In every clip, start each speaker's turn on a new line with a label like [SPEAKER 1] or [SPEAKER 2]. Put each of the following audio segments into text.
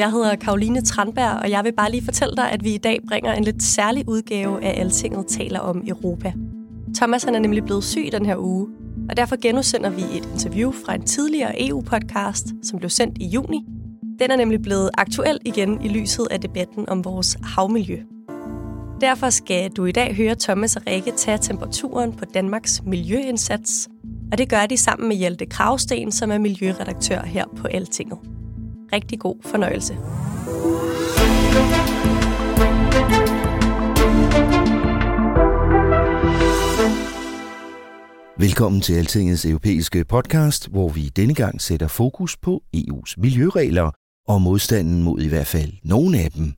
[SPEAKER 1] jeg hedder Karoline Tranberg, og jeg vil bare lige fortælle dig, at vi i dag bringer en lidt særlig udgave af Altinget taler om Europa. Thomas han er nemlig blevet syg den her uge, og derfor genudsender vi et interview fra en tidligere EU-podcast, som blev sendt i juni. Den er nemlig blevet aktuel igen i lyset af debatten om vores havmiljø. Derfor skal du i dag høre Thomas og Rikke tage temperaturen på Danmarks miljøindsats, og det gør de sammen med Hjalte Kravsten, som er miljøredaktør her på Altinget. Rigtig god fornøjelse.
[SPEAKER 2] Velkommen til Altingets europæiske podcast, hvor vi denne gang sætter fokus på EU's miljøregler og modstanden mod i hvert fald nogle af dem.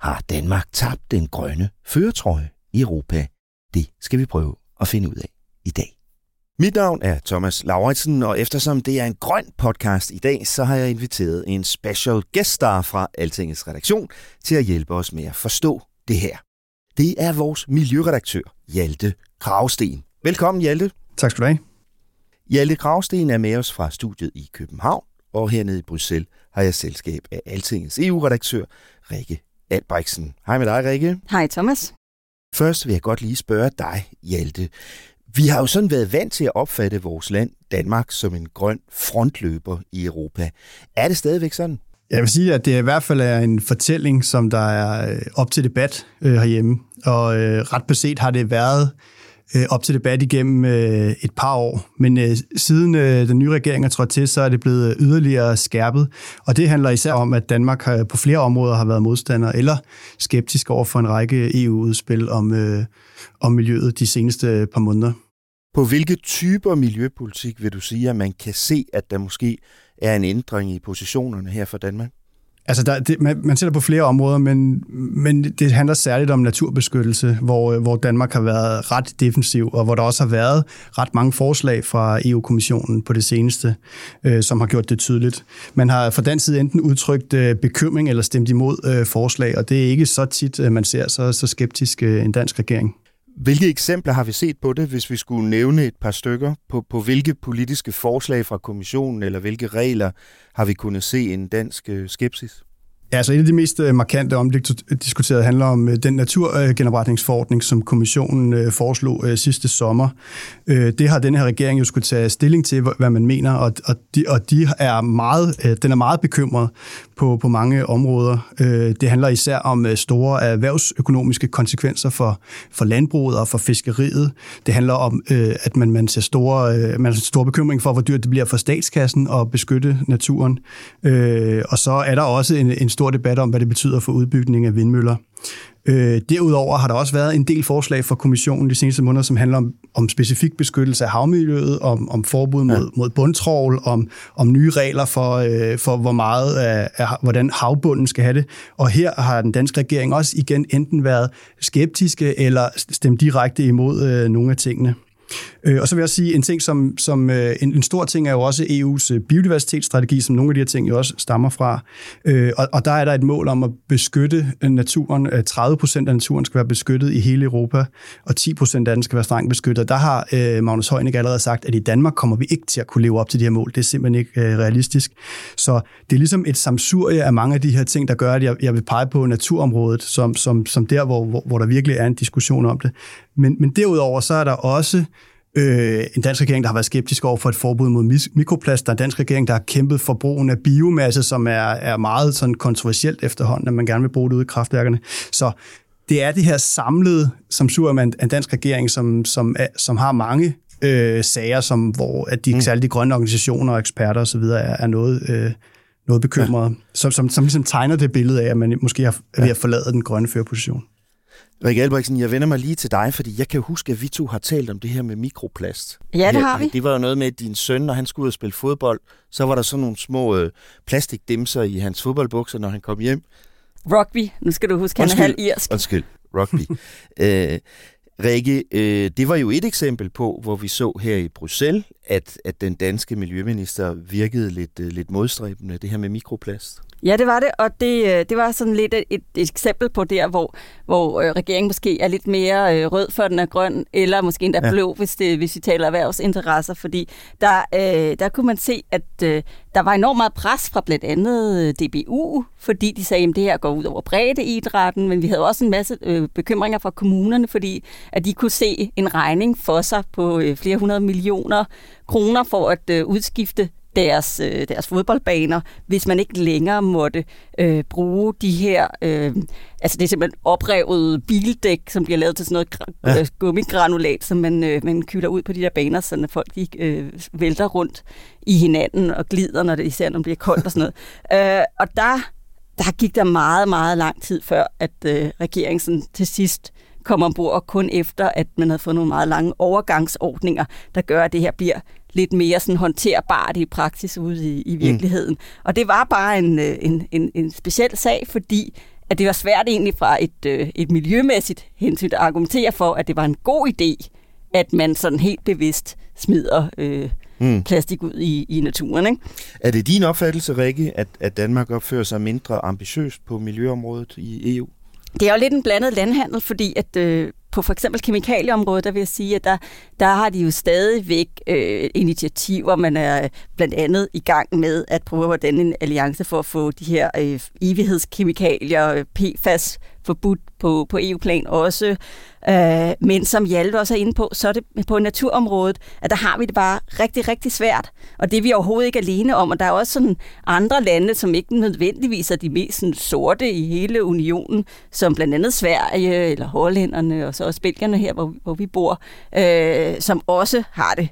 [SPEAKER 2] Har Danmark tabt den grønne føretrøje i Europa? Det skal vi prøve at finde ud af i dag. Mit navn er Thomas Lauritsen, og eftersom det er en grøn podcast i dag, så har jeg inviteret en special guest star fra Altingets redaktion til at hjælpe os med at forstå det her. Det er vores miljøredaktør, Hjalte Kravsten. Velkommen, Hjalte.
[SPEAKER 3] Tak skal du have.
[SPEAKER 2] Hjalte Kravsten er med os fra studiet i København, og hernede i Bruxelles har jeg selskab af Altingets EU-redaktør, Rikke Albrechtsen. Hej med dig, Rikke.
[SPEAKER 4] Hej, Thomas.
[SPEAKER 2] Først vil jeg godt lige spørge dig, Hjalte. Vi har jo sådan været vant til at opfatte vores land, Danmark, som en grøn frontløber i Europa. Er det stadigvæk sådan?
[SPEAKER 3] Jeg vil sige, at det i hvert fald er en fortælling, som der er øh, op til debat øh, herhjemme. Og øh, ret beset har det været øh, Øh, op til debat igennem øh, et par år. Men øh, siden øh, den nye regering er trådt til, så er det blevet øh, yderligere skærpet. Og det handler især om, at Danmark har, på flere områder har været modstander eller skeptisk over for en række EU-udspil om, øh, om miljøet de seneste øh, par måneder.
[SPEAKER 2] På hvilke typer miljøpolitik vil du sige, at man kan se, at der måske er en ændring i positionerne her for Danmark?
[SPEAKER 3] Altså, der, det, man, man sætter på flere områder, men, men det handler særligt om naturbeskyttelse, hvor, øh, hvor Danmark har været ret defensiv, og hvor der også har været ret mange forslag fra EU-kommissionen på det seneste, øh, som har gjort det tydeligt. Man har fra den side enten udtrykt øh, bekymring eller stemt imod øh, forslag, og det er ikke så tit, øh, man ser så, så skeptisk øh, en dansk regering.
[SPEAKER 2] Hvilke eksempler har vi set på det, hvis vi skulle nævne et par stykker? På, på hvilke politiske forslag fra kommissionen, eller hvilke regler har vi kunnet se en dansk øh, skepsis?
[SPEAKER 3] Ja, altså et af de mest øh, markante omdiskuterede handler om øh, den naturgenopretningsforordning, som kommissionen øh, foreslog sidste sommer. Det har den her regering jo skulle tage stilling til, hvad man mener, og, de, og de er meget, den er meget bekymret på, på mange områder. Det handler især om store erhvervsøkonomiske konsekvenser for, for landbruget og for fiskeriet. Det handler om, at man, man ser store, man har stor bekymring for, hvor dyrt det bliver for statskassen at beskytte naturen. Og så er der også en, en stor stor debat om, hvad det betyder for udbygning af vindmøller. Øh, derudover har der også været en del forslag fra kommissionen de seneste måneder, som handler om, om specifik beskyttelse af havmiljøet, om, om forbud mod, ja. mod bundtrål, om, om nye regler for, øh, for hvor meget af, af, hvordan havbunden skal have det. Og her har den danske regering også igen enten været skeptiske eller stemt direkte imod øh, nogle af tingene. Øh, og så vil jeg også sige en ting, som, som øh, en, en stor ting er jo også EU's øh, biodiversitetsstrategi, som nogle af de her ting jo også stammer fra. Øh, og, og der er der et mål om at beskytte øh, naturen. 30 procent af naturen skal være beskyttet i hele Europa, og 10 procent af den skal være strengt beskyttet. Der har øh, Magnus Heunicke allerede sagt, at i Danmark kommer vi ikke til at kunne leve op til de her mål. Det er simpelthen ikke øh, realistisk. Så det er ligesom et samsurie af mange af de her ting, der gør, at jeg, jeg vil pege på naturområdet, som, som, som der, hvor, hvor, hvor der virkelig er en diskussion om det. Men, men derudover så er der også øh, en dansk regering, der har været skeptisk over for et forbud mod mikroplast. Der er en dansk regering, der har kæmpet for brugen af biomasse, som er, er meget sådan kontroversielt efterhånden, at man gerne vil bruge det ude i kraftværkerne. Så det er det her samlede, som sur en, en dansk regering, som, som, er, som har mange øh, sager, som, hvor at de, mm. særligt de grønne organisationer og eksperter osv. Er, er noget, øh, noget bekymrede, ja. som, som, som ligesom tegner det billede af, at man måske er ved at forlade den grønne førerposition.
[SPEAKER 2] Rikke Albrechtsen, jeg vender mig lige til dig, fordi jeg kan huske, at vi to har talt om det her med mikroplast.
[SPEAKER 1] Ja, det har vi.
[SPEAKER 2] Det var jo noget med, at din søn, når han skulle ud og spille fodbold, så var der sådan nogle små øh, plastikdimser i hans fodboldbukser, når han kom hjem.
[SPEAKER 1] Rugby. Nu skal du huske, han er halv irsk.
[SPEAKER 2] Undskyld, rugby. øh, Rikke, øh, det var jo et eksempel på, hvor vi så her i Bruxelles, at, at den danske miljøminister virkede lidt, øh, lidt modstræbende, det her med mikroplast.
[SPEAKER 1] Ja, det var det, og det, øh, det var sådan lidt et, et eksempel på der, hvor, hvor øh, regeringen måske er lidt mere øh, rød, for den er grøn, eller måske endda ja. blå, hvis, det, hvis vi taler erhvervsinteresser, fordi der, øh, der kunne man se, at øh, der var enormt meget pres fra blandt andet DBU, fordi de sagde, at det her går ud over breddeidrætten, men vi havde også en masse øh, bekymringer fra kommunerne, fordi at de kunne se en regning for sig på øh, flere hundrede millioner kroner for at øh, udskifte deres, øh, deres fodboldbaner, hvis man ikke længere måtte øh, bruge de her, øh, altså det er simpelthen oprevet bildæk, som bliver lavet til sådan noget ja. Øh, gummigranulat, som man, øh, man kylder ud på de der baner, så folk ikke øh, vælter rundt i hinanden og glider, når det, især når det bliver koldt og sådan noget. øh, og der, der gik der meget, meget lang tid før, at øh, regeringen sådan til sidst kom ombord, kun efter, at man havde fået nogle meget lange overgangsordninger, der gør, at det her bliver lidt mere sådan håndterbart i praksis ude i, i virkeligheden. Mm. Og det var bare en, øh, en, en, en speciel sag, fordi at det var svært egentlig fra et, øh, et miljømæssigt hensyn at argumentere for, at det var en god idé, at man sådan helt bevidst smider øh, mm. plastik ud i, i naturen. Ikke?
[SPEAKER 2] Er det din opfattelse, Rikke, at, at Danmark opfører sig mindre ambitiøst på miljøområdet i EU?
[SPEAKER 1] Det er jo lidt en blandet landhandel, fordi at øh, på for eksempel kemikalieområdet, der vil jeg sige, at der, der har de jo stadigvæk øh, initiativer. Man er øh, blandt andet i gang med at prøve at danne en alliance for at få de her øh, evighedskemikalier, øh, PFAS, forbudt på, på EU-plan også. Øh, men som Hjalte også er inde på, så er det på naturområdet, at der har vi det bare rigtig, rigtig svært. Og det er vi overhovedet ikke alene om. Og der er også sådan andre lande, som ikke nødvendigvis er de mest sådan, sorte i hele unionen, som blandt andet Sverige eller Hollænderne og så også Belgierne her, hvor, hvor vi bor, øh, som også har det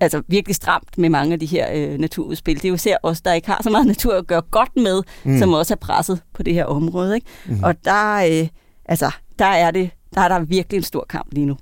[SPEAKER 1] altså virkelig stramt med mange af de her øh, naturudspil. Det er jo især os, der ikke har så meget natur at gøre godt med, mm. som også er presset på det her område. Ikke? Mm. Og der, øh, altså, der er det der er der virkelig en stor kamp lige nu.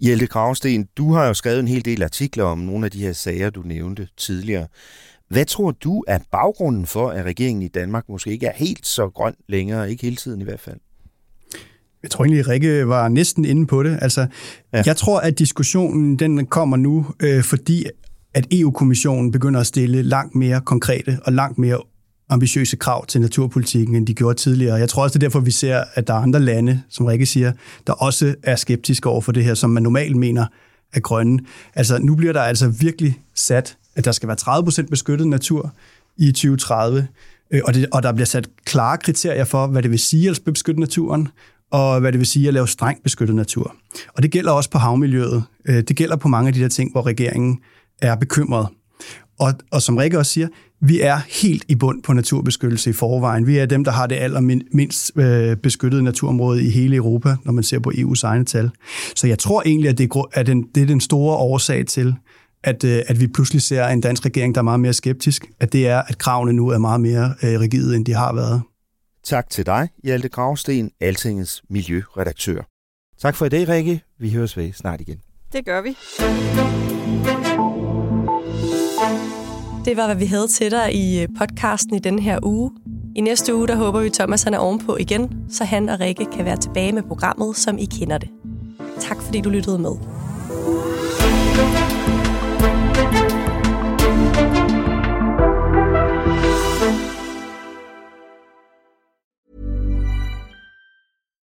[SPEAKER 2] Hjelte Gravsten, du har jo skrevet en hel del artikler om nogle af de her sager, du nævnte tidligere. Hvad tror du er baggrunden for, at regeringen i Danmark måske ikke er helt så grøn længere, ikke hele tiden i hvert fald?
[SPEAKER 3] Jeg tror egentlig, Rikke var næsten inde på det. Altså, ja. Jeg tror, at diskussionen den kommer nu, øh, fordi at EU-kommissionen begynder at stille langt mere konkrete og langt mere ambitiøse krav til naturpolitikken, end de gjorde tidligere. Jeg tror også, det er derfor, vi ser, at der er andre lande, som Rikke siger, der også er skeptiske over for det her, som man normalt mener er grønne. Altså, nu bliver der altså virkelig sat, at der skal være 30% beskyttet natur i 2030, øh, og, det, og der bliver sat klare kriterier for, hvad det vil sige at beskytte naturen, og hvad det vil sige at lave strengt beskyttet natur. Og det gælder også på havmiljøet. Øh, det gælder på mange af de der ting, hvor regeringen er bekymret. Og, og som Rikke også siger, vi er helt i bund på naturbeskyttelse i forvejen. Vi er dem, der har det allermindst øh, beskyttede naturområde i hele Europa, når man ser på EU's egne tal. Så jeg tror egentlig, at det er den, det er den store årsag til, at, øh, at vi pludselig ser en dansk regering, der er meget mere skeptisk, at det er, at kravene nu er meget mere øh, rigide, end de har været.
[SPEAKER 2] Tak til dig, Hjalte Gravsten, Altingets miljøredaktør. Tak for i dag, Rikke. Vi høres ved snart igen.
[SPEAKER 1] Det gør vi.
[SPEAKER 5] Det var, hvad vi havde til dig i øh, podcasten i denne her uge. I næste uge, der håber vi, Thomas han er ovenpå igen, så han og Rikke kan være tilbage med programmet, som I kender det. Tak fordi du lyttede med.